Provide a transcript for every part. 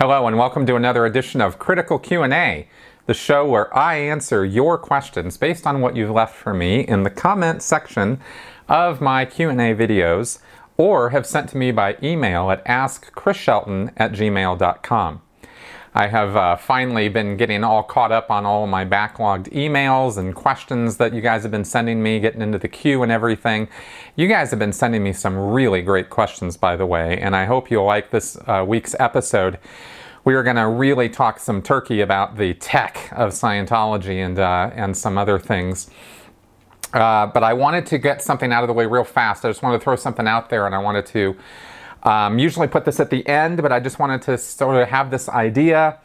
Hello and welcome to another edition of Critical Q&A, the show where I answer your questions based on what you've left for me in the comment section of my Q&A videos or have sent to me by email at askchrisshelton at gmail.com. I have uh, finally been getting all caught up on all my backlogged emails and questions that you guys have been sending me, getting into the queue and everything. You guys have been sending me some really great questions, by the way, and I hope you'll like this uh, week's episode. We are going to really talk some turkey about the tech of Scientology and, uh, and some other things. Uh, but I wanted to get something out of the way real fast. I just wanted to throw something out there and I wanted to um, usually put this at the end, but I just wanted to sort of have this idea.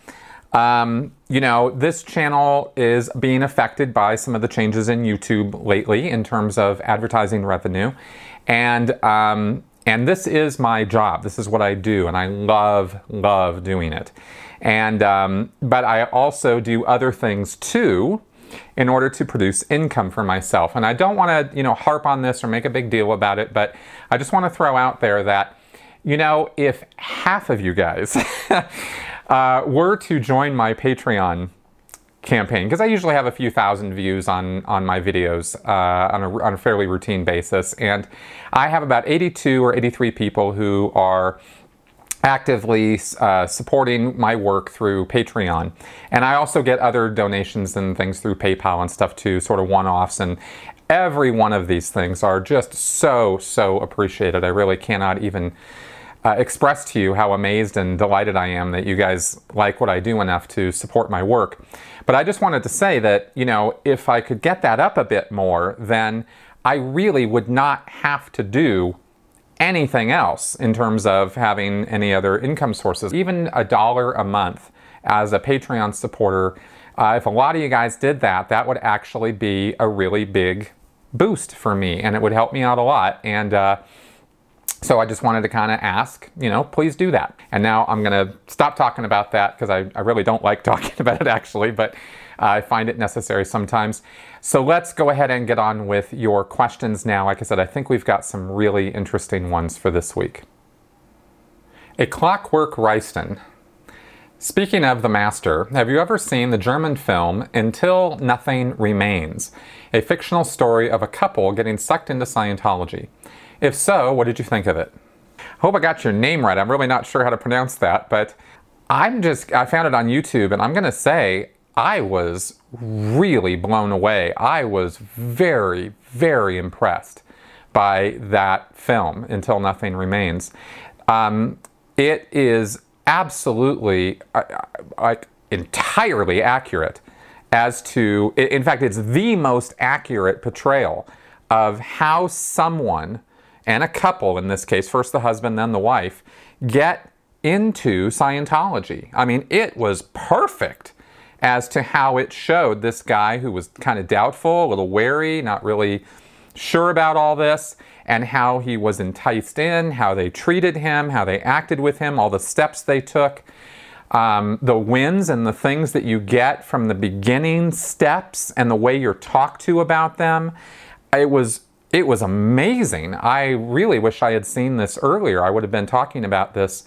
Um, you know, this channel is being affected by some of the changes in YouTube lately in terms of advertising revenue. And, um, and this is my job. This is what I do, and I love, love doing it. And, um, but I also do other things too in order to produce income for myself. And I don't want to, you know, harp on this or make a big deal about it, but I just want to throw out there that you know, if half of you guys uh, were to join my Patreon campaign, because I usually have a few thousand views on, on my videos uh, on, a, on a fairly routine basis, and I have about 82 or 83 people who are actively uh, supporting my work through Patreon. And I also get other donations and things through PayPal and stuff too, sort of one offs. And every one of these things are just so, so appreciated. I really cannot even uh, express to you how amazed and delighted I am that you guys like what I do enough to support my work. But I just wanted to say that, you know, if I could get that up a bit more, then I really would not have to do anything else in terms of having any other income sources. Even a dollar a month as a Patreon supporter, uh, if a lot of you guys did that, that would actually be a really big boost for me and it would help me out a lot. And, uh, so I just wanted to kind of ask, you know, please do that. And now I'm going to stop talking about that because I, I, really don't like talking about it actually, but uh, I find it necessary sometimes. So let's go ahead and get on with your questions now. Like I said, I think we've got some really interesting ones for this week. A Clockwork Reisten. Speaking of the master, have you ever seen the German film Until Nothing Remains, a fictional story of a couple getting sucked into Scientology? If so, what did you think of it? I hope I got your name right. I'm really not sure how to pronounce that, but I'm just, I found it on YouTube and I'm to say I was really blown away. I was very, very impressed by that film, Until Nothing Remains. Um, it is absolutely, like, entirely accurate as to, in fact, it's the most accurate portrayal of how someone and a couple, in this case, first the husband, then the wife, get into Scientology. I mean, it was perfect as to how it showed this guy who was kind of doubtful, a little wary, not really sure about all this, and how he was enticed in, how they treated him, how they acted with him, all the steps they took. Um, the wins and the things that you get from the beginning steps and the way you're talked to about them. It was it was amazing. I really wish I had seen this earlier. I would have been talking about this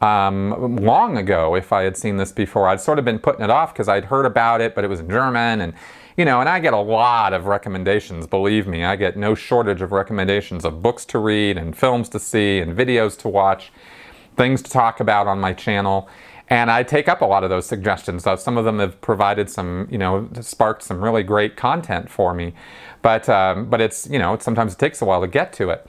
um, long ago if I had seen this before. I'd sort of been putting it off because I'd heard about it, but it was in German and you know, and I get a lot of recommendations, believe me. I get no shortage of recommendations of books to read and films to see and videos to watch, things to talk about on my channel. And I take up a lot of those suggestions. So some of them have provided some, you know, sparked some really great content for me. But, um, but it's, you know, sometimes it takes a while to get to it.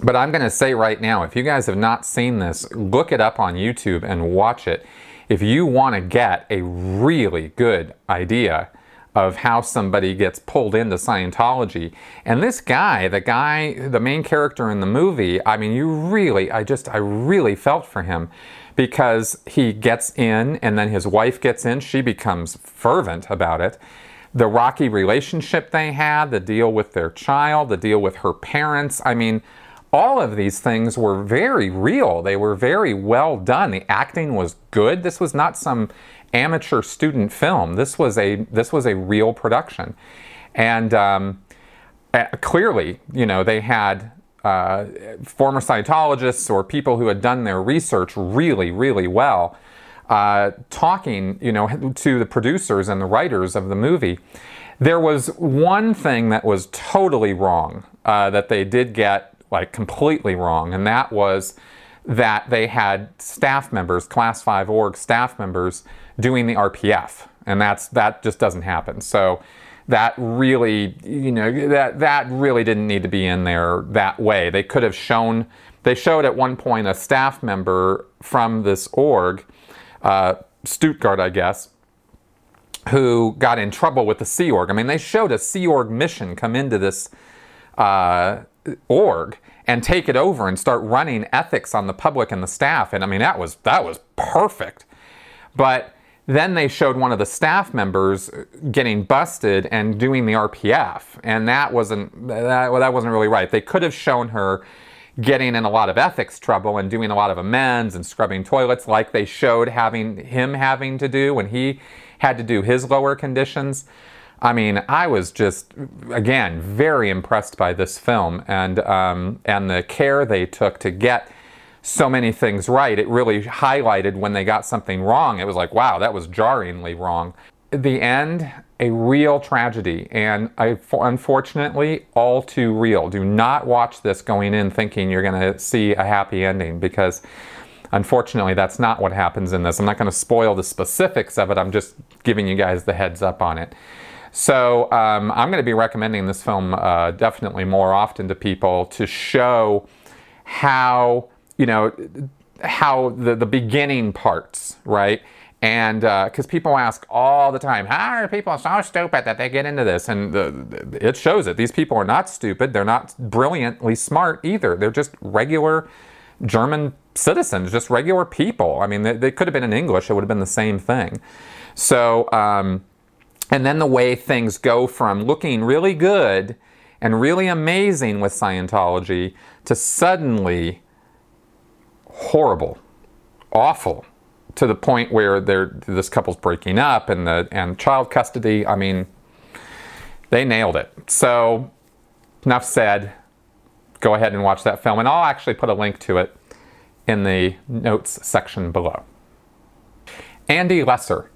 But I'm going to say right now, if you guys have not seen this, look it up on YouTube and watch it. If you want to get a really good idea of how somebody gets pulled into Scientology. And this guy, the guy, the main character in the movie, I mean, you really, I just, I really felt for him because he gets in and then his wife gets in. She becomes fervent about it. The rocky relationship they had, the deal with their child, the deal with her parents. I mean, all of these things were very real. They were very well done. The acting was good. This was not some amateur student film. This was a this was a real production, and um, clearly, you know, they had uh, former Scientologists or people who had done their research really, really well uh, talking, you know, to the producers and the writers of the movie, there was one thing that was totally wrong uh, that they did get like completely wrong, and that was that they had staff members, Class 5 org staff members, doing the RPF, and that's that just doesn't happen. So that really, you know, that that really didn't need to be in there that way. They could have shown. They showed at one point a staff member from this org, uh, Stuttgart, I guess, who got in trouble with the Sea Org. I mean, they showed a Sea Org mission come into this uh, org and take it over and start running ethics on the public and the staff. And I mean, that was that was perfect. But then they showed one of the staff members getting busted and doing the RPF, and that wasn't that, well, that wasn't really right. They could have shown her getting in a lot of ethics trouble and doing a lot of amends and scrubbing toilets like they showed having him having to do when he had to do his lower conditions. I mean, I was just again very impressed by this film and um, and the care they took to get so many things right. It really highlighted when they got something wrong. It was like, wow, that was jarringly wrong. The end, a real tragedy, and I, unfortunately, all too real. Do not watch this going in thinking you're going to see a happy ending because unfortunately, that's not what happens in this. I'm not going to spoil the specifics of it, I'm just giving you guys the heads up on it. So um, I'm going to be recommending this film uh, definitely more often to people to show how, you know, how the, the beginning parts, right? And because uh, people ask all the time, how are people so stupid that they get into this? And the, it shows it. These people are not stupid. They're not brilliantly smart either. They're just regular German citizens, just regular people. I mean, they, they could have been in English. It would have been the same thing. So, um, and then the way things go from looking really good and really amazing with Scientology to suddenly horrible, awful, to the point where this couple's breaking up and the and child custody. I mean, they nailed it. So, enough said. Go ahead and watch that film, and I'll actually put a link to it in the notes section below. Andy Lesser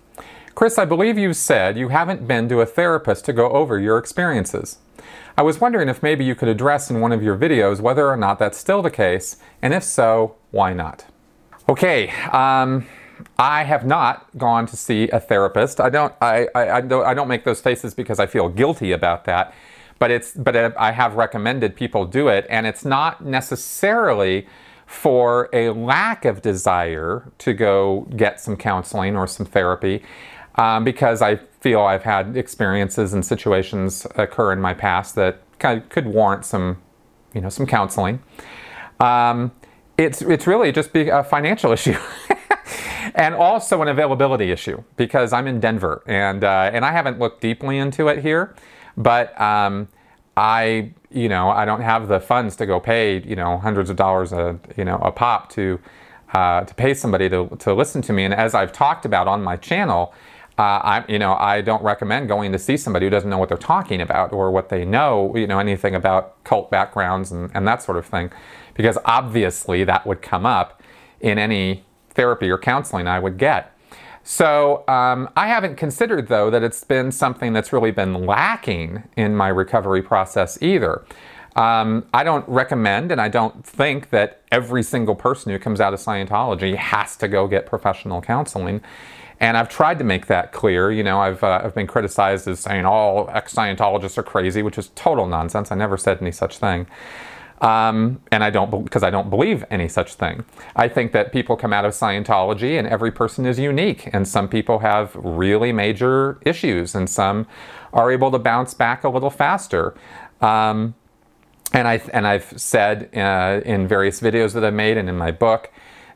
Chris, I believe you said you haven't been to a therapist to go over your experiences. I was wondering if maybe you could address in one of your videos whether or not that's still the case, and if so, why not? Okay, um, I have not gone to see a therapist. I don't, I, I, I, don't, I don't make those faces because I feel guilty about that, but it's, but I have recommended people do it, and it's not necessarily for a lack of desire to go get some counseling or some therapy um, because I feel I've had experiences and situations occur in my past that kind of could warrant some, you know, some counseling. Um, it's it's really just a financial issue. and also an availability issue because I'm in Denver and uh, and I haven't looked deeply into it here, but um, I you know I don't have the funds to go pay you know hundreds of dollars a you know a pop to uh, to pay somebody to to listen to me. And as I've talked about on my channel, uh, I, you know, I don't recommend going to see somebody who doesn't know what they're talking about or what they know, you know, anything about cult backgrounds and, and that sort of thing, because obviously that would come up in any therapy or counseling I would get. So um, I haven't considered, though, that it's been something that's really been lacking in my recovery process either. Um, I don't recommend and I don't think that every single person who comes out of Scientology has to go get professional counseling. And I've tried to make that clear. You know, I've, uh, I've been criticized as saying all ex Scientologists are crazy, which is total nonsense. I never said any such thing. Um, and I don't, because I don't believe any such thing. I think that people come out of Scientology and every person is unique. And some people have really major issues, and some are able to bounce back a little faster. Um, and, I, and I've said uh, in various videos that I've made and in my book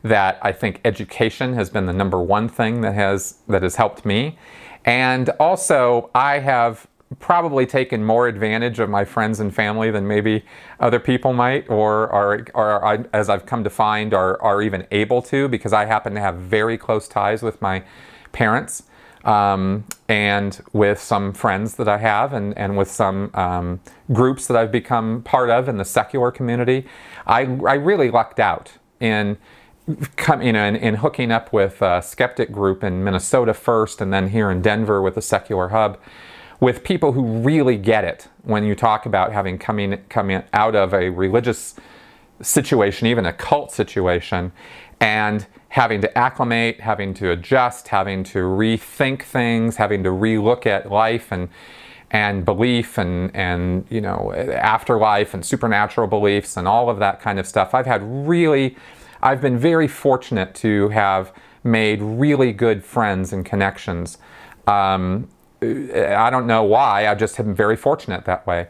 that I think education has been the number one thing that has that has helped me. And also, I have probably taken more advantage of my friends and family than maybe other people might, or are, or as I've come to find, are, are even able to, because I happen to have very close ties with my parents um, and with some friends that I have, and, and with some um, groups that I've become part of in the secular community. I, I really lucked out in come, you know, in, in hooking up with a skeptic group in Minnesota first, and then here in Denver with the Secular Hub, with people who really get it when you talk about having coming coming out of a religious situation, even a cult situation, and having to acclimate, having to adjust, having to rethink things, having to relook at life and and belief and and you know afterlife and supernatural beliefs and all of that kind of stuff. I've had really I've been very fortunate to have made really good friends and connections. Um, I don't know why, I just been very fortunate that way.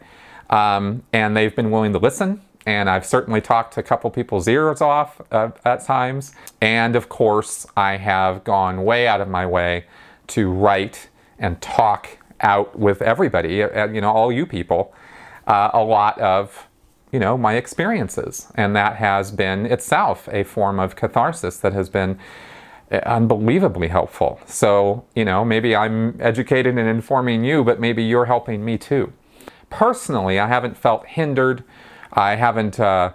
Um, and they've been willing to listen and I've certainly talked a couple people's ears off uh, at times. And of course, I have gone way out of my way to write and talk out with everybody, uh, you know, all you people, uh, a lot of, you know, my experiences. And that has been itself a form of catharsis that has been uh, unbelievably helpful. So, you know, maybe I'm educated and informing you, but maybe you're helping me too. Personally, I haven't felt hindered I haven't, uh,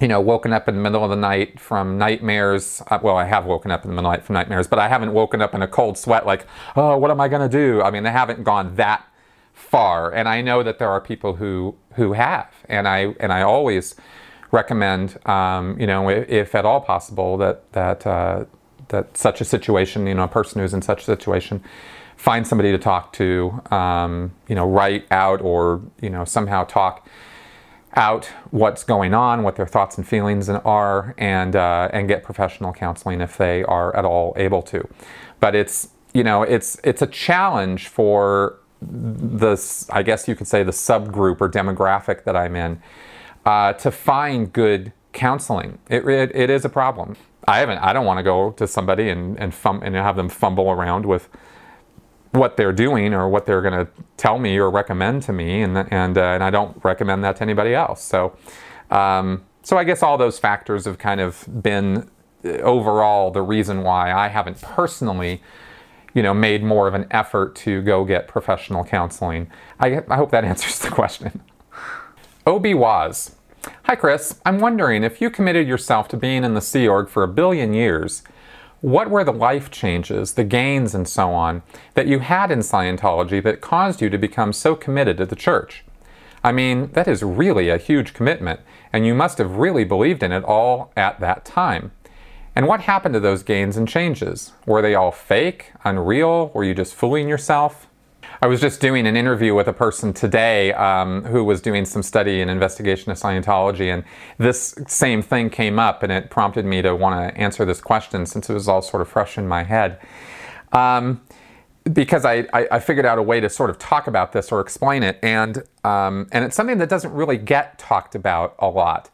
you know, woken up in the middle of the night from nightmares. Uh, well, I have woken up in the middle of the night from nightmares, but I haven't woken up in a cold sweat like, oh, what am I going to do? I mean, I haven't gone that far. And I know that there are people who, who have. And I, and I always recommend, um, you know, if, if, at all possible, that, that, uh, that such a situation, you know, a person who's in such a situation, find somebody to talk to, um, you know, write out or, you know, somehow talk out what's going on, what their thoughts and feelings are, and uh, and get professional counseling if they are at all able to. But it's you know it's it's a challenge for this I guess you could say the subgroup or demographic that I'm in uh, to find good counseling. It, it, it is a problem. I haven't. I don't want to go to somebody and and, fum- and have them fumble around with what they're doing or what they're going to tell me or recommend to me, and and uh, and I don't recommend that to anybody else. So, um, so I guess all those factors have kind of been uh, overall the reason why I haven't personally, you know, made more of an effort to go get professional counseling. I, I hope that answers the question. Obi Waz. Hi, Chris. I'm wondering if you committed yourself to being in the Sea Org for a billion years what were the life changes, the gains, and so on that you had in Scientology that caused you to become so committed to the church? I mean, that is really a huge commitment, and you must have really believed in it all at that time. And what happened to those gains and changes? Were they all fake, unreal? Were you just fooling yourself? I was just doing an interview with a person today um, who was doing some study and investigation of Scientology, and this same thing came up, and it prompted me to want to answer this question since it was all sort of fresh in my head. Um, because I, I, I, figured out a way to sort of talk about this or explain it, and um, and it's something that doesn't really get talked about a lot,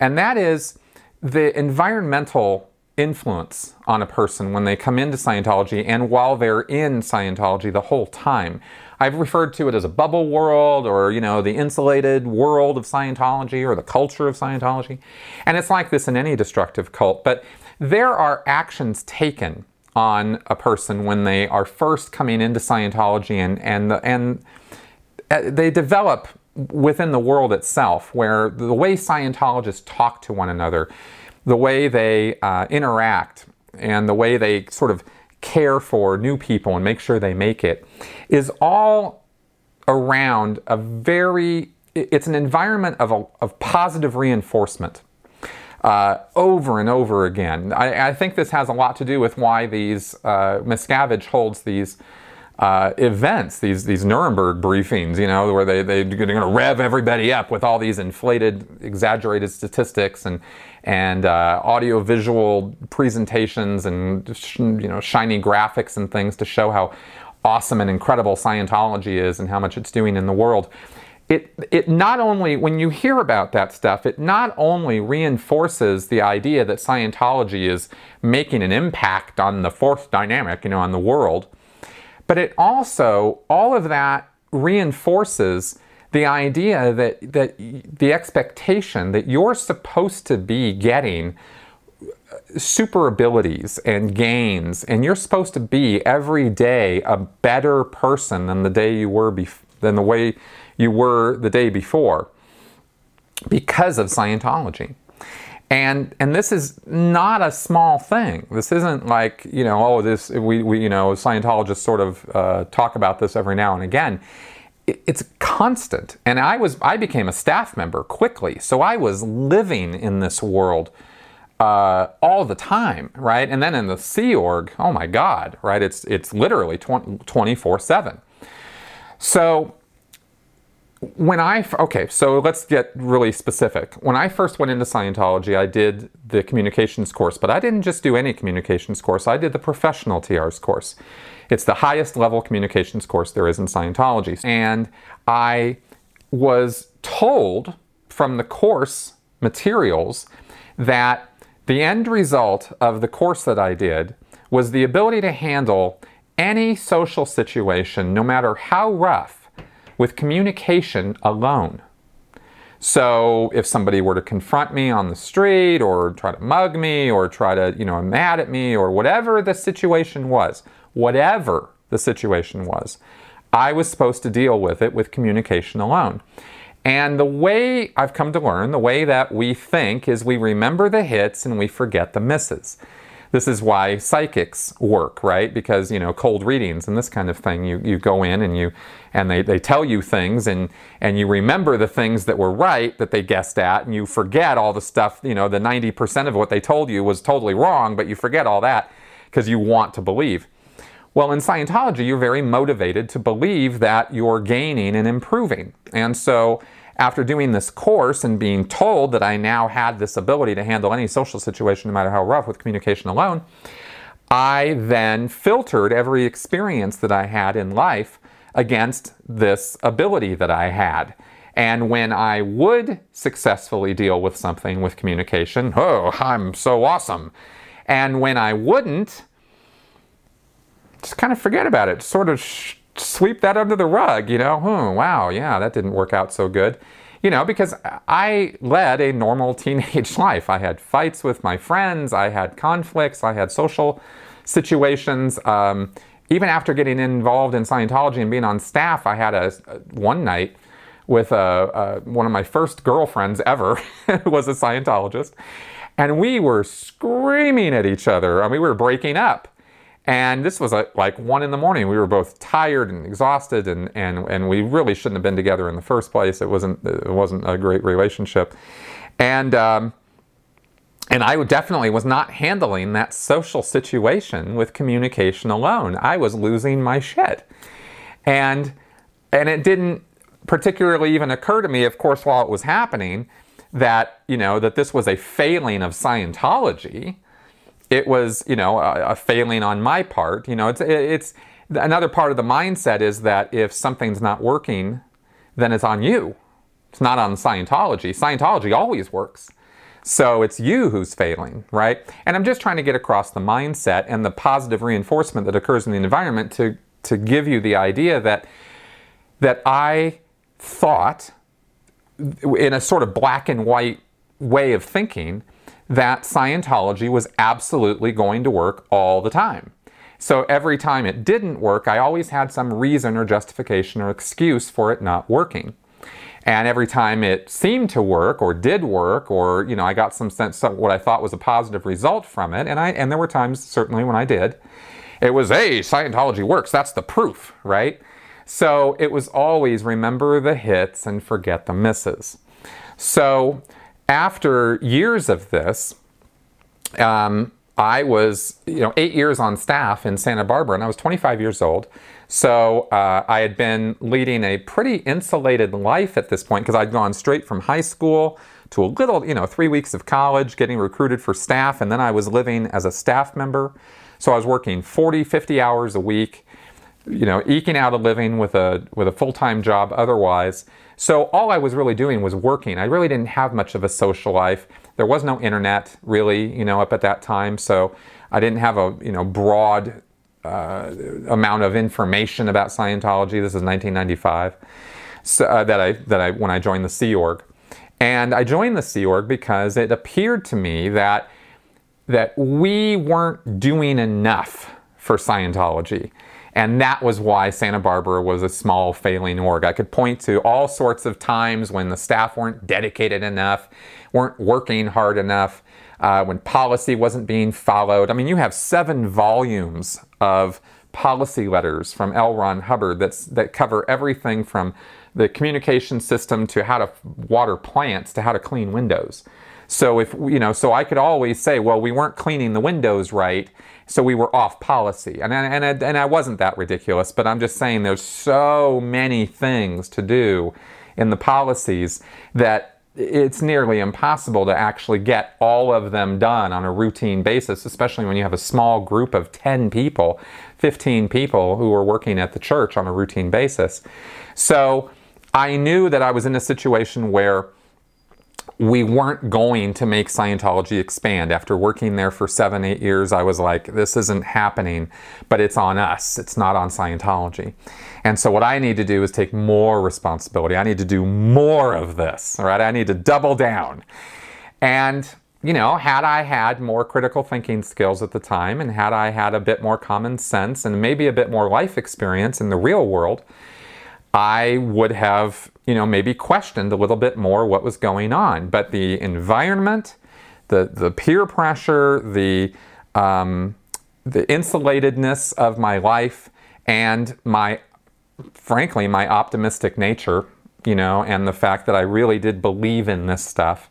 and that is the environmental influence on a person when they come into Scientology and while they're in Scientology the whole time. I've referred to it as a bubble world or, you know, the insulated world of Scientology or the culture of Scientology. And it's like this in any destructive cult, but there are actions taken on a person when they are first coming into Scientology and and and uh, they develop within the world itself where the way Scientologists talk to one another the way they uh, interact and the way they sort of care for new people and make sure they make it is all around a very it's an environment of, a, of positive reinforcement uh, over and over again. I, I, think this has a lot to do with why these uh, Miscavige holds these uh, events, these these Nuremberg briefings, you know, where they they're going to rev everybody up with all these inflated, exaggerated statistics and and uh, audio visual presentations and you know shiny graphics and things to show how awesome and incredible Scientology is and how much it's doing in the world. It, it not only, when you hear about that stuff, it not only reinforces the idea that Scientology is making an impact on the fourth dynamic, you know, on the world, but it also, all of that reinforces the idea that, that the expectation that you're supposed to be getting uh, super abilities and gains, and you're supposed to be every day a better person than the day you were bef- than the way you were the day before because of Scientology. And, and this is not a small thing. This isn't like, you know, oh, this, we, we you know, Scientologists sort of uh, talk about this every now and again. It's constant. And I was, I became a staff member quickly. So I was living in this world uh, all the time, right? And then in the Sea Org, oh my God, right? It's, it's literally 24 7. So when I, okay, so let's get really specific. When I first went into Scientology, I did the communications course, but I didn't just do any communications course, I did the professional TRs course. It's the highest level communications course there is in Scientology. And I was told from the course materials that the end result of the course that I did was the ability to handle any social situation, no matter how rough, with communication alone. So if somebody were to confront me on the street or try to mug me or try to, you know, mad at me or whatever the situation was, whatever the situation was, I was supposed to deal with it with communication alone. And the way I've come to learn, the way that we think is we remember the hits and we forget the misses. This is why psychics work, right? Because, you know, cold readings and this kind of thing, you, you go in and you and they, they tell you things and, and you remember the things that were right that they guessed at and you forget all the stuff, you know, the 90% of what they told you was totally wrong, but you forget all that because you want to believe. Well, in Scientology, you're very motivated to believe that you're gaining and improving. And so, after doing this course and being told that I now had this ability to handle any social situation, no matter how rough, with communication alone, I then filtered every experience that I had in life against this ability that I had. And when I would successfully deal with something with communication, oh, I'm so awesome. And when I wouldn't, just kind of forget about it. Sort of sh- sweep that under the rug, you know? Hmm, wow, yeah, that didn't work out so good. You know, because I led a normal teenage life. I had fights with my friends, I had conflicts, I had social situations. Um, even after getting involved in Scientology and being on staff, I had a, a one night with a, a, one of my first girlfriends ever was a Scientologist, and we were screaming at each other. I mean, we were breaking up. And this was like one in the morning. We were both tired and exhausted, and, and, and we really shouldn't have been together in the first place. It wasn't it wasn't a great relationship, and um, and I definitely was not handling that social situation with communication alone. I was losing my shit, and and it didn't particularly even occur to me, of course, while it was happening, that you know that this was a failing of Scientology it was you know a, a failing on my part. You know, it's it's another part of the mindset is that if something's not working, then it's on you. It's not on Scientology. Scientology always works. So it's you who's failing, right? And I'm just trying to get across the mindset and the positive reinforcement that occurs in the environment to, to give you the idea that, that I thought in a sort of black and white way of thinking that Scientology was absolutely going to work all the time. So every time it didn't work, I always had some reason or justification or excuse for it not working. And every time it seemed to work or did work, or you know, I got some sense of what I thought was a positive result from it, and I and there were times certainly when I did, it was, hey, Scientology works. That's the proof, right? So it was always remember the hits and forget the misses. So after years of this, um, I was, you know, eight years on staff in Santa Barbara, and I was 25 years old. So uh, I had been leading a pretty insulated life at this point because I'd gone straight from high school to a little, you know, three weeks of college, getting recruited for staff, and then I was living as a staff member. So I was working 40, 50 hours a week, you know, eking out a living with a with a full-time job otherwise. So all I was really doing was working. I really didn't have much of a social life. There was no internet really, you know, up at that time. So I didn't have a, you know, broad uh, amount of information about Scientology. This is 1995 so, uh, that I that I when I joined the Sea Org, and I joined the Sea Org because it appeared to me that that we weren't doing enough for Scientology. And that was why Santa Barbara was a small failing org. I could point to all sorts of times when the staff weren't dedicated enough, weren't working hard enough, uh, when policy wasn't being followed. I mean, you have seven volumes of policy letters from L. Ron Hubbard that's, that cover everything from the communication system to how to water plants to how to clean windows. So if you know, so I could always say, well, we weren't cleaning the windows right, so we were off policy, and and and, and I wasn't that ridiculous, but I'm just saying there's so many things to do in the policies that it's nearly impossible to actually get all of them done on a routine basis, especially when you have a small group of 10 people, 15 people who are working at the church on a routine basis. So I knew that I was in a situation where we weren't going to make Scientology expand. After working there for seven, eight years, I was like, this isn't happening, but it's on us. It's not on Scientology. And so, what I need to do is take more responsibility. I need to do more of this, right? I need to double down. And, you know, had I had more critical thinking skills at the time, and had I had a bit more common sense and maybe a bit more life experience in the real world, I would have, you know, maybe questioned a little bit more what was going on. But the environment, the the peer pressure, the um, the insulatedness of my life, and my, frankly, my optimistic nature, you know, and the fact that I really did believe in this stuff,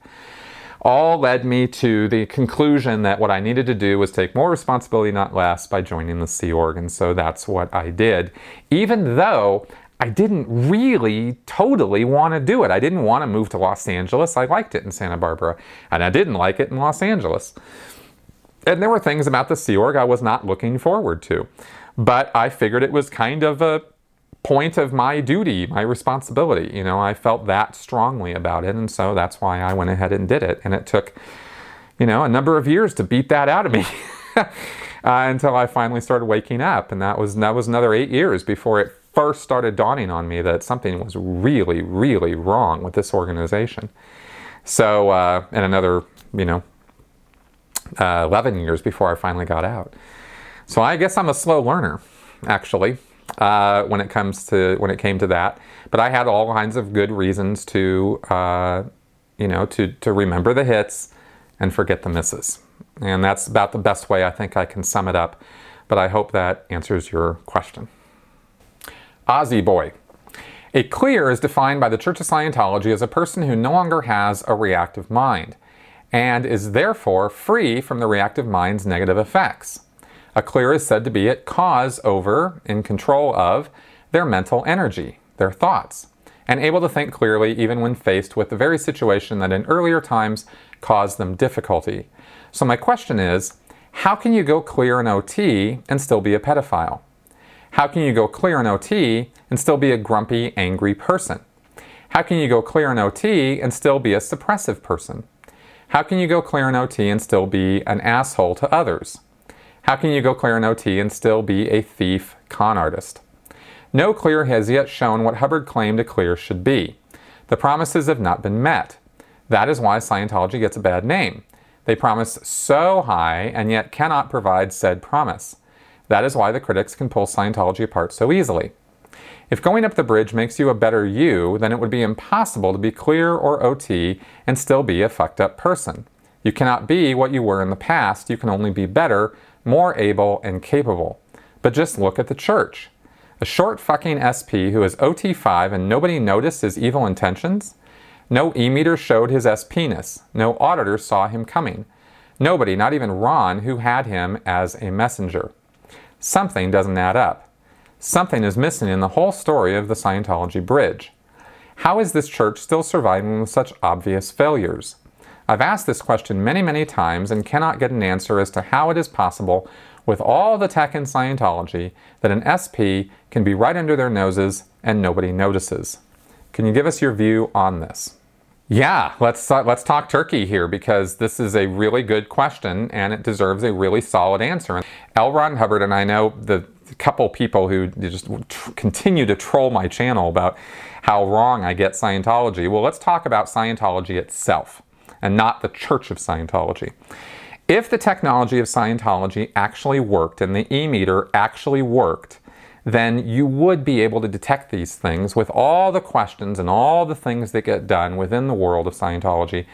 all led me to the conclusion that what I needed to do was take more responsibility, not less, by joining the Sea Org. And so that's what I did, even though I didn't really totally want to do it. I didn't want to move to Los Angeles. I liked it in Santa Barbara, and I didn't like it in Los Angeles. And there were things about the Sea Org I was not looking forward to. But I figured it was kind of a point of my duty, my responsibility. You know, I felt that strongly about it, and so that's why I went ahead and did it. And it took, you know, a number of years to beat that out of me. uh, until I finally started waking up, and that was that was another eight years before it first started dawning on me that something was really, really wrong with this organization. So, uh, and another, you know, uh, 11 years before I finally got out. So I guess I'm a slow learner, actually, uh, when it comes to when it came to that. But I had all kinds of good reasons to, uh, you know, to to remember the hits and forget the misses. And that's about the best way I think I can sum it up. But I hope that answers your question. Ozzy Boy. A clear is defined by the Church of Scientology as a person who no longer has a reactive mind and is therefore free from the reactive mind's negative effects. A clear is said to be at cause over, in control of, their mental energy, their thoughts, and able to think clearly even when faced with the very situation that in earlier times caused them difficulty. So, my question is how can you go clear in OT and still be a pedophile? How can you go clear in OT and still be a grumpy, angry person? How can you go clear in OT and still be a suppressive person? How can you go clear in OT and still be an asshole to others? How can you go clear in OT and still be a thief con artist? No clear has yet shown what Hubbard claimed a clear should be. The promises have not been met. That is why Scientology gets a bad name. They promise so high and yet cannot provide said promise. That is why the critics can pull Scientology apart so easily. If going up the bridge makes you a better you, then it would be impossible to be clear or OT and still be a fucked up person. You cannot be what you were in the past, you can only be better, more able, and capable. But just look at the church. A short fucking SP who is OT5 and nobody noticed his evil intentions? No e meter showed his SPness. No auditor saw him coming. Nobody, not even Ron, who had him as a messenger. Something doesn't add up. Something is missing in the whole story of the Scientology bridge. How is this church still surviving with such obvious failures? I've asked this question many, many times and cannot get an answer as to how it is possible, with all the tech in Scientology, that an SP can be right under their noses and nobody notices. Can you give us your view on this? Yeah, let's uh, let's talk turkey here because this is a really good question and it deserves a really solid answer. L. Ron Hubbard and I know the couple people who just continue to troll my channel about how wrong I get Scientology. Well, let's talk about Scientology itself and not the Church of Scientology. If the technology of Scientology actually worked and the e meter actually worked, then you would be able to detect these things with all the questions and all the things that get done within the world of Scientology.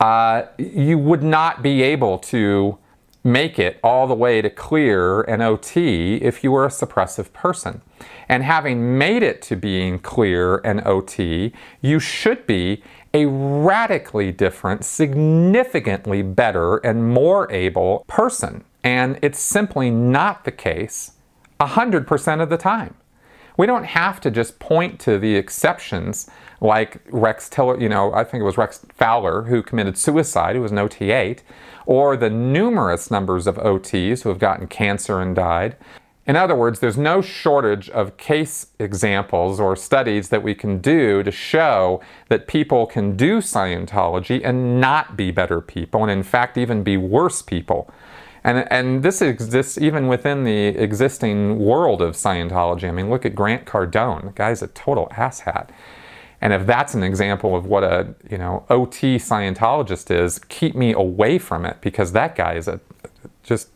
Uh, you would not be able to make it all the way to clear an OT if you were a suppressive person. And having made it to being clear an OT, you should be a radically different, significantly better, and more able person. And it's simply not the case 100% of the time. We don't have to just point to the exceptions like Rex Tiller, you know, I think it was Rex Fowler who committed suicide, who was an OT8, or the numerous numbers of OTs who have gotten cancer and died. In other words, there's no shortage of case examples or studies that we can do to show that people can do Scientology and not be better people, and in fact, even be worse people. And, and this exists even within the existing world of Scientology. I mean, look at Grant Cardone. The guy's a total asshat. And if that's an example of what a you know OT Scientologist is, keep me away from it because that guy is a just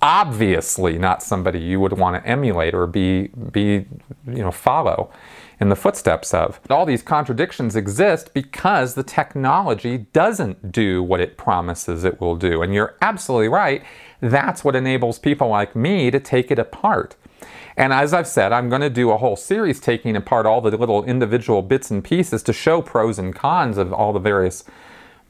obviously not somebody you would want to emulate or be be you know follow in the footsteps of. All these contradictions exist because the technology doesn't do what it promises it will do. And you're absolutely right. That's what enables people like me to take it apart. And as I've said, I'm going to do a whole series taking apart all the little individual bits and pieces to show pros and cons of all the various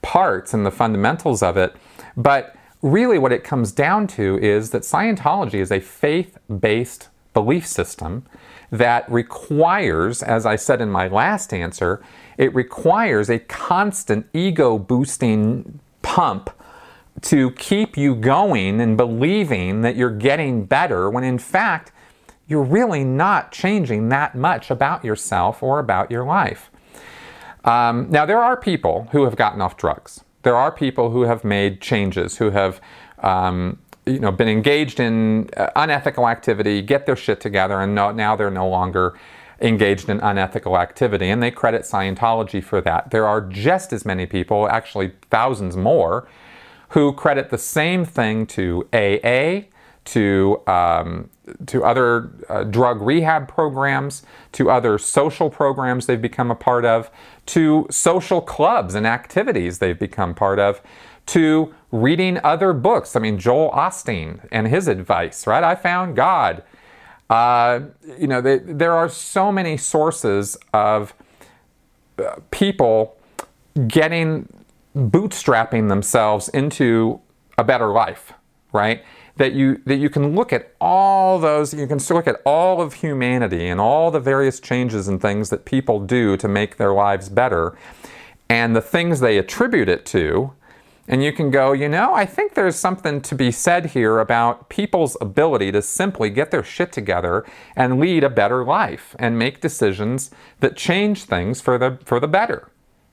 parts and the fundamentals of it. But really what it comes down to is that Scientology is a faith based belief system that requires, as I said in my last answer, it requires a constant ego boosting pump to keep you going and believing that you're getting better when in fact you're really not changing that much about yourself or about your life. Um, now, there are people who have gotten off drugs there are people who have made changes, who have um, you know, been engaged in uh, unethical activity, get their shit together, and no, now they're no longer engaged in unethical activity. And they credit Scientology for that. There are just as many people, actually thousands more, who credit the same thing to AA, to um, to other uh, drug rehab programs, to other social programs they've become a part of, to social clubs and activities they've become part of, to reading other books. I mean, Joel Osteen and his advice, right? I found God. Uh, you know, they, there are so many sources of uh, people getting bootstrapping themselves into a better life, right? that you that you can look at all those you can look at all of humanity and all the various changes and things that people do to make their lives better and the things they attribute it to and you can go, you know, I think there's something to be said here about people's ability to simply get their shit together and lead a better life and make decisions that change things for the for the better,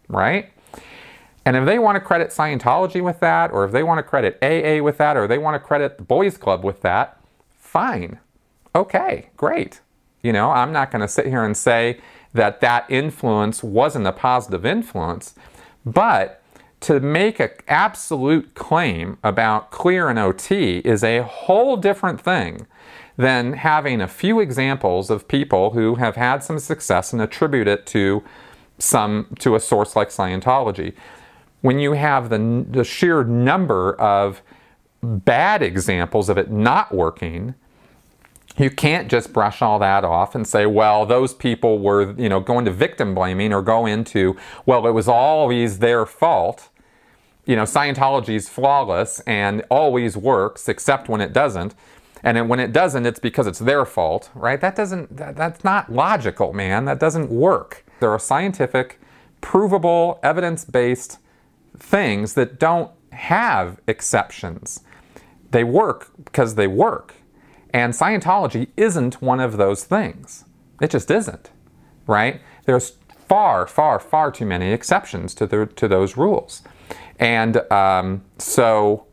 right? And if they want to credit Scientology with that, or if they want to credit AA with that, or they want to credit the Boys Club with that, fine. Okay, great. You know, I'm not going to sit here and say that that influence wasn't a positive influence, but to make an absolute claim about clear and OT is a whole different thing than having a few examples of people who have had some success and attribute it to some to a source like Scientology when you have the, the sheer number of bad examples of it not working, you can't just brush all that off and say, well, those people were, you know, going to victim blaming or go into, well, it was always their fault. You know, Scientology is flawless and always works except when it doesn't. And when it doesn't, it's because it's their fault, right? That doesn't, that, that's not logical, man. That doesn't work. There are scientific, provable, evidence based things that don't have exceptions. They work because they work. And Scientology isn't one of those things. It just isn't, right? There's far, far, far too many exceptions to, the, to those rules. And um, so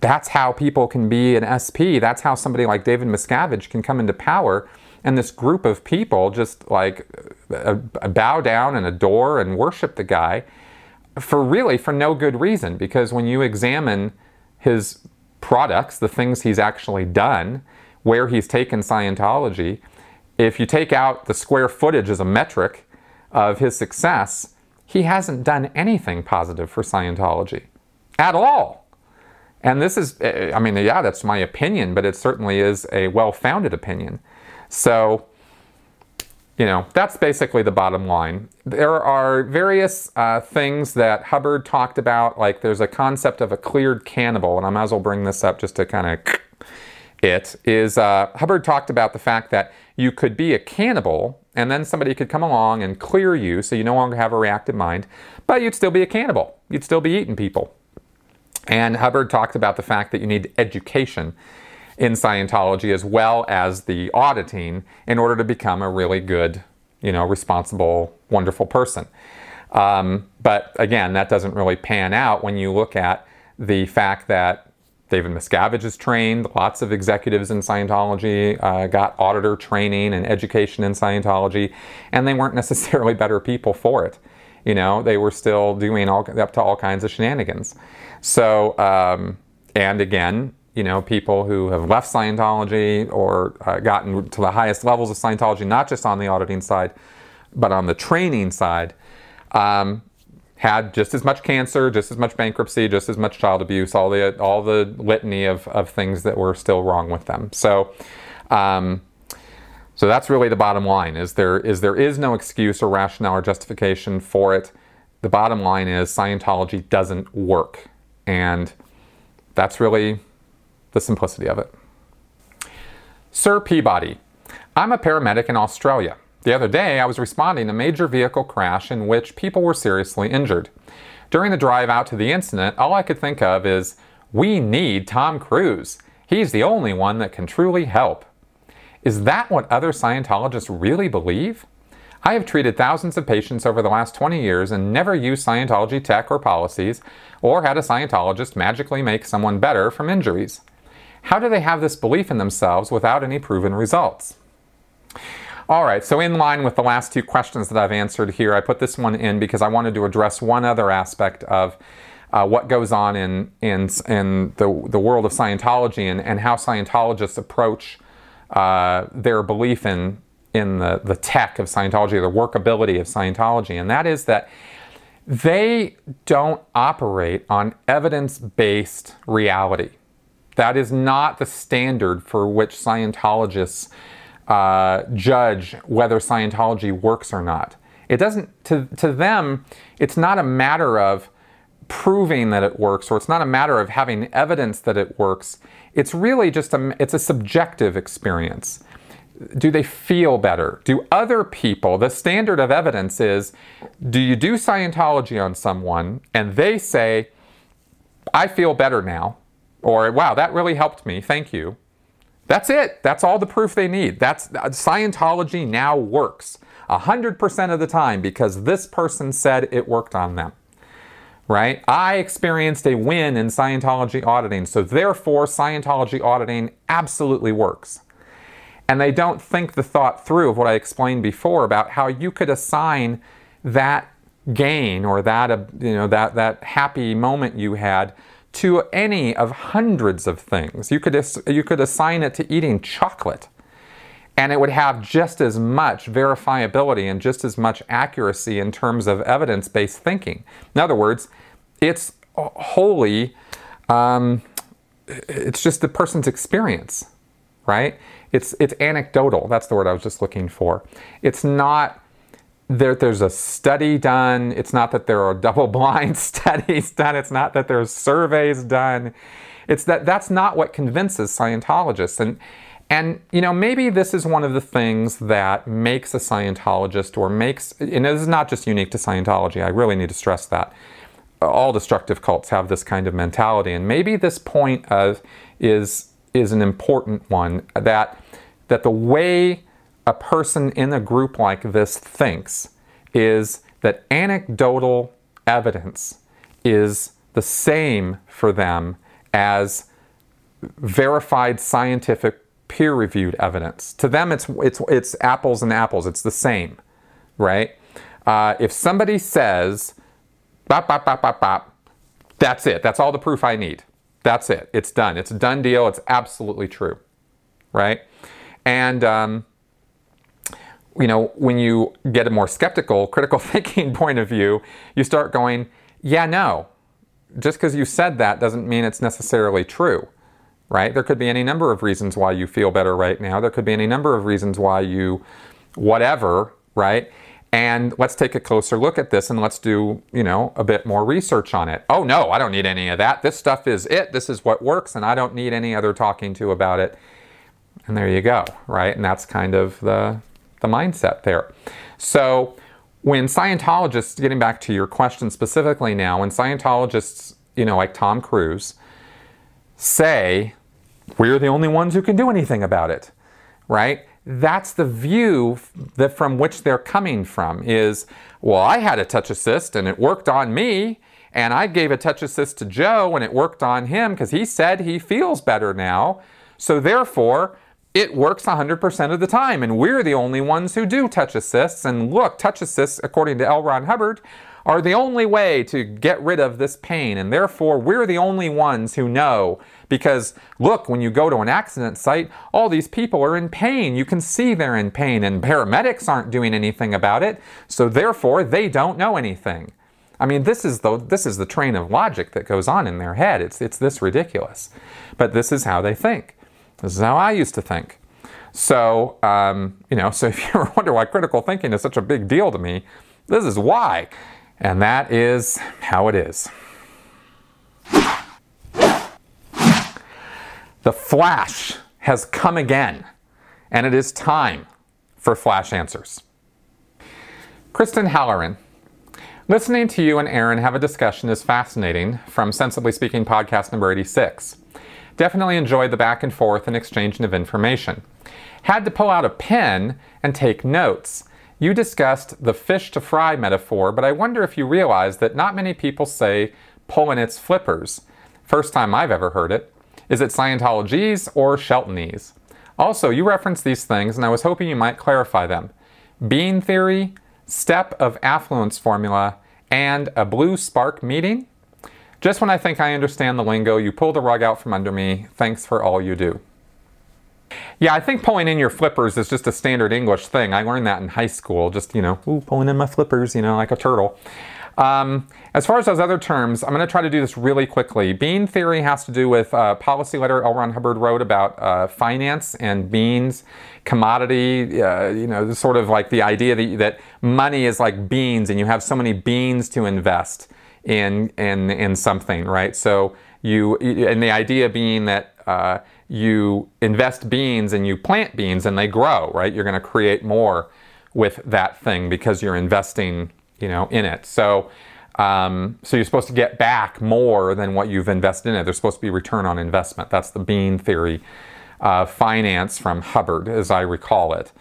that's how people can be an SP. That's how somebody like David Miscavige can come into power. And this group of people just like uh, bow down and adore and worship the guy for really for no good reason because when you examine his products, the things he's actually done, where he's taken Scientology, if you take out the square footage as a metric of his success, he hasn't done anything positive for Scientology at all. And this is, I mean, yeah, that's my opinion, but it certainly is a well founded opinion. So, you know, that's basically the bottom line. There are various uh, things that Hubbard talked about, like there's a concept of a cleared cannibal, and I might as well bring this up just to kind of it is uh, Hubbard talked about the fact that you could be a cannibal and then somebody could come along and clear you so you no longer have a reactive mind, but you'd still be a cannibal. You'd still be eating people. And Hubbard talked about the fact that you need education in Scientology as well as the auditing in order to become a really good, you know, responsible, wonderful person. Um, but again, that doesn't really pan out when you look at the fact that David Miscavige is trained. Lots of executives in Scientology uh, got auditor training and education in Scientology, and they weren't necessarily better people for it. You know, they were still doing all, up to all kinds of shenanigans. So, um, and again, you know, people who have left Scientology or uh, gotten to the highest levels of Scientology, not just on the auditing side, but on the training side, um, had just as much cancer, just as much bankruptcy, just as much child abuse, all the all the litany of, of things that were still wrong with them. So, um, so that's really the bottom line: is there is there is no excuse or rationale or justification for it. The bottom line is Scientology doesn't work, and that's really the simplicity of it. Sir Peabody, I'm a paramedic in Australia. The other day, I was responding to a major vehicle crash in which people were seriously injured. During the drive out to the incident, all I could think of is, we need Tom Cruise. He's the only one that can truly help. Is that what other Scientologists really believe? I have treated thousands of patients over the last 20 years and never used Scientology tech or policies, or had a Scientologist magically make someone better from injuries. How do they have this belief in themselves without any proven results? All right, so in line with the last two questions that I've answered here, I put this one in because I wanted to address one other aspect of uh, what goes on in, in, in the, the world of Scientology and, and how Scientologists approach uh, their belief in, in the, the tech of Scientology, the workability of Scientology, and that is that they don't operate on evidence based reality. That is not the standard for which Scientologists uh, judge whether Scientology works or not. It doesn't, to, to them, it's not a matter of proving that it works or it's not a matter of having evidence that it works. It's really just a, it's a subjective experience. Do they feel better? Do other people, the standard of evidence is, do you do Scientology on someone and they say, I feel better now, or wow, that really helped me, thank you. That's it. That's all the proof they need. That's Scientology now works 100% of the time because this person said it worked on them. Right? I experienced a win in Scientology auditing, so therefore Scientology auditing absolutely works. And they don't think the thought through of what I explained before about how you could assign that gain or that uh, you know that that happy moment you had to any of hundreds of things. You could, you could assign it to eating chocolate, and it would have just as much verifiability and just as much accuracy in terms of evidence based thinking. In other words, it's wholly, um, it's just the person's experience, right? It's, it's anecdotal. That's the word I was just looking for. It's not there, there's a study done. It's not that there are double blind studies done. It's not that there's surveys done. It's that that's not what convinces Scientologists. And, and, you know, maybe this is one of the things that makes a Scientologist or makes, and this is not just unique to Scientology, I really need to stress that. All destructive cults have this kind of mentality. And maybe this point of is, is an important one that, that the way a person in a group like this thinks is that anecdotal evidence is the same for them as verified scientific peer reviewed evidence. To them, it's, it's, it's apples and apples, it's the same, right? Uh, if somebody says, bop, bop, bop, bop, bop, that's it. That's all the proof I need. That's it. It's done. It's a done deal. It's absolutely true. right? And um, you know, when you get a more skeptical, critical thinking point of view, you start going, yeah, no. Just because you said that doesn't mean it's necessarily true, right? There could be any number of reasons why you feel better right now. There could be any number of reasons why you, whatever, right? And let's take a closer look at this and let's do, you know, a bit more research on it. Oh no, I don't need any of that. This stuff is it. This is what works and I don't need any other talking to about it. And there you go, right? And that's kind of the the mindset there. So when Scientologists, getting back to your question specifically now, when Scientologists, you know, like Tom Cruise, say, we're the only ones who can do anything about it, right? That's the view that from which they're coming from is, well, I had a touch assist and it worked on me, and I gave a touch assist to Joe and it worked on him because he said he feels better now. So therefore, it works 100% of the time, and we're the only ones who do touch assists. And look, touch assists, according to L. Ron Hubbard, are the only way to get rid of this pain, and therefore we're the only ones who know. Because look, when you go to an accident site, all these people are in pain. You can see they're in pain, and paramedics aren't doing anything about it, so therefore they don't know anything. I mean, this is the this is the train of logic that goes on in their head. It's it's this ridiculous, but this is how they think. This is how I used to think. So, um, you know, so if you ever wonder why critical thinking is such a big deal to me, this is why. And that is how it is. The flash has come again, and it is time for flash answers. Kristen Halloran. Listening to you and Aaron have a discussion is fascinating from Sensibly Speaking podcast number 86. Definitely enjoyed the back and forth and exchanging of information. Had to pull out a pen and take notes. You discussed the fish to fry metaphor, but I wonder if you realize that not many people say pulling its flippers. First time I've ever heard it. Is it Scientologese or Sheltonese? Also, you referenced these things, and I was hoping you might clarify them. Bean theory, step of affluence formula, and a blue spark meeting? Just when I think I understand the lingo, you pull the rug out from under me. Thanks for all you do. Yeah, I think pulling in your flippers is just a standard English thing. I learned that in high school, just, you know, ooh, pulling in my flippers, you know, like a turtle. Um, as far as those other terms, I'm going to try to do this really quickly. Bean theory has to do with uh, policy letter L. Ron Hubbard wrote about uh, finance and beans, commodity, uh, you know, sort of like the idea that, that money is like beans and you have so many beans to invest in in in something, right? So you and the idea being that uh, you invest beans and you plant beans and they grow, right? You're going to create more with that thing because you're investing, you know, in it. So. Um, so you're supposed to get back more than what you've invested in it. There's supposed to be return on investment. That's the bean theory uh, finance from Hubbard, as I recall it.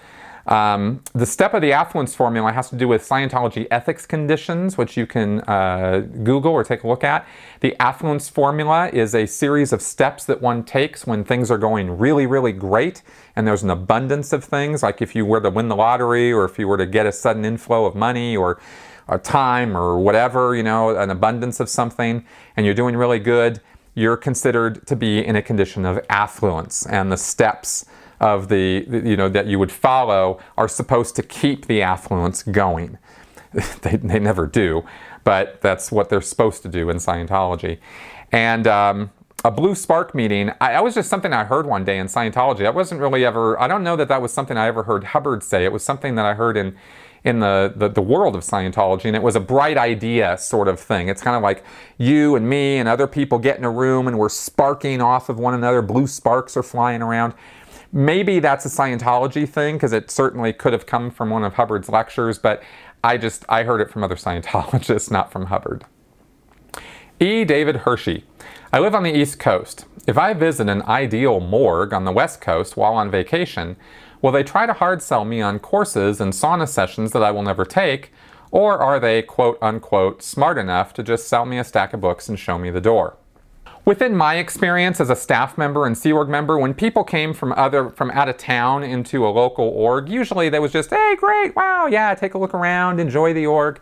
Um, the step of the affluence formula has to do with Scientology ethics conditions, which you can uh, Google or take a look at. The affluence formula is a series of steps that one takes when things are going really, really great and there's an abundance of things, like if you were to win the lottery or if you were to get a sudden inflow of money or a time or whatever, you know, an abundance of something, and you're doing really good, you're considered to be in a condition of affluence. And the steps of the, you know, that you would follow are supposed to keep the affluence going. they, they never do, but that's what they're supposed to do in Scientology. And um, a blue spark meeting, I, that was just something I heard one day in Scientology. I wasn't really ever, I don't know that that was something I ever heard Hubbard say. It was something that I heard in, in the, the, the, world of Scientology, and it was a bright idea sort of thing. It's kind of like you and me and other people get in a room and we're sparking off of one another. Blue sparks are flying around. Maybe that's a Scientology thing because it certainly could have come from one of Hubbard's lectures, but I just I heard it from other Scientologists, not from Hubbard. E. David Hershey. I live on the East Coast. If I visit an ideal org on the West Coast while on vacation, will they try to hard sell me on courses and sauna sessions that I will never take, or are they quote unquote smart enough to just sell me a stack of books and show me the door? Within my experience as a staff member and Sea Org member, when people came from other from out of town into a local org, usually they was just, hey, great, wow, yeah, take a look around, enjoy the org.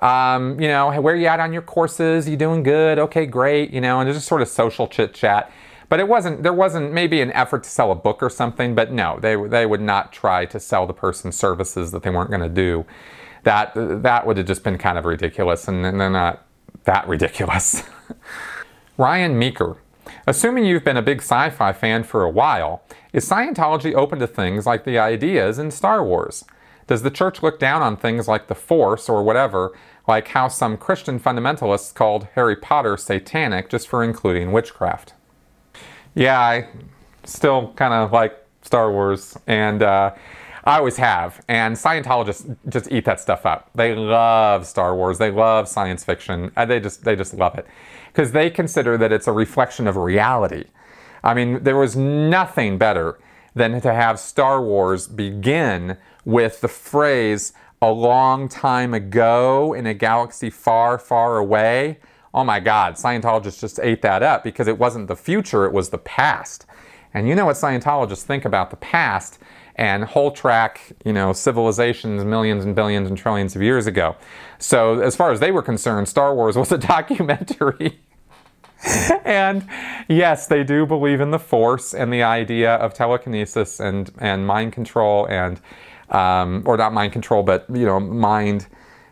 Um, you know, where you at on your courses? You doing good? Okay, great. You know, and just sort of social chit chat. But it wasn't. There wasn't maybe an effort to sell a book or something. But no, they they would not try to sell the person services that they weren't going to do. That that would have just been kind of ridiculous, and, and they're not that ridiculous. Ryan Meeker. Assuming you've been a big sci fi fan for a while, is Scientology open to things like the ideas in Star Wars? Does the church look down on things like the Force or whatever, like how some Christian fundamentalists called Harry Potter satanic just for including witchcraft? Yeah, I still kind of like Star Wars, and uh, I always have. And Scientologists just eat that stuff up. They love Star Wars. They love science fiction. Uh, they just they just love it because they consider that it's a reflection of reality. I mean, there was nothing better than to have Star Wars begin with the phrase a long time ago in a galaxy far, far away. Oh my God, Scientologists just ate that up because it wasn't the future, it was the past. And you know what Scientologists think about the past and whole track, you know, civilizations millions and billions and trillions of years ago. So, as far as they were concerned, Star Wars was a documentary. and yes, they do believe in the Force and the idea of telekinesis and, and mind control and, um, or not mind control, but, you know, mind,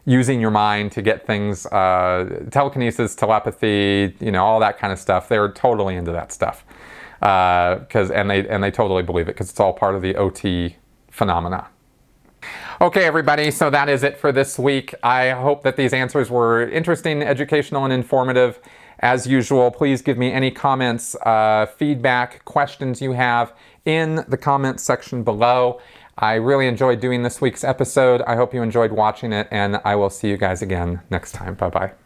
using your mind to get things, uh, telekinesis, telepathy, you know, all that kind of stuff. They're totally into that stuff because uh, and they and they totally believe it because it's all part of the OT phenomena. Okay, everybody, so that is it for this week. I hope that these answers were interesting, educational, and informative. As usual, please give me any comments, uh, feedback, questions you have in the comments section below. I really enjoyed doing this week's episode. I hope you enjoyed watching it, and I will see you guys again next time. Bye bye.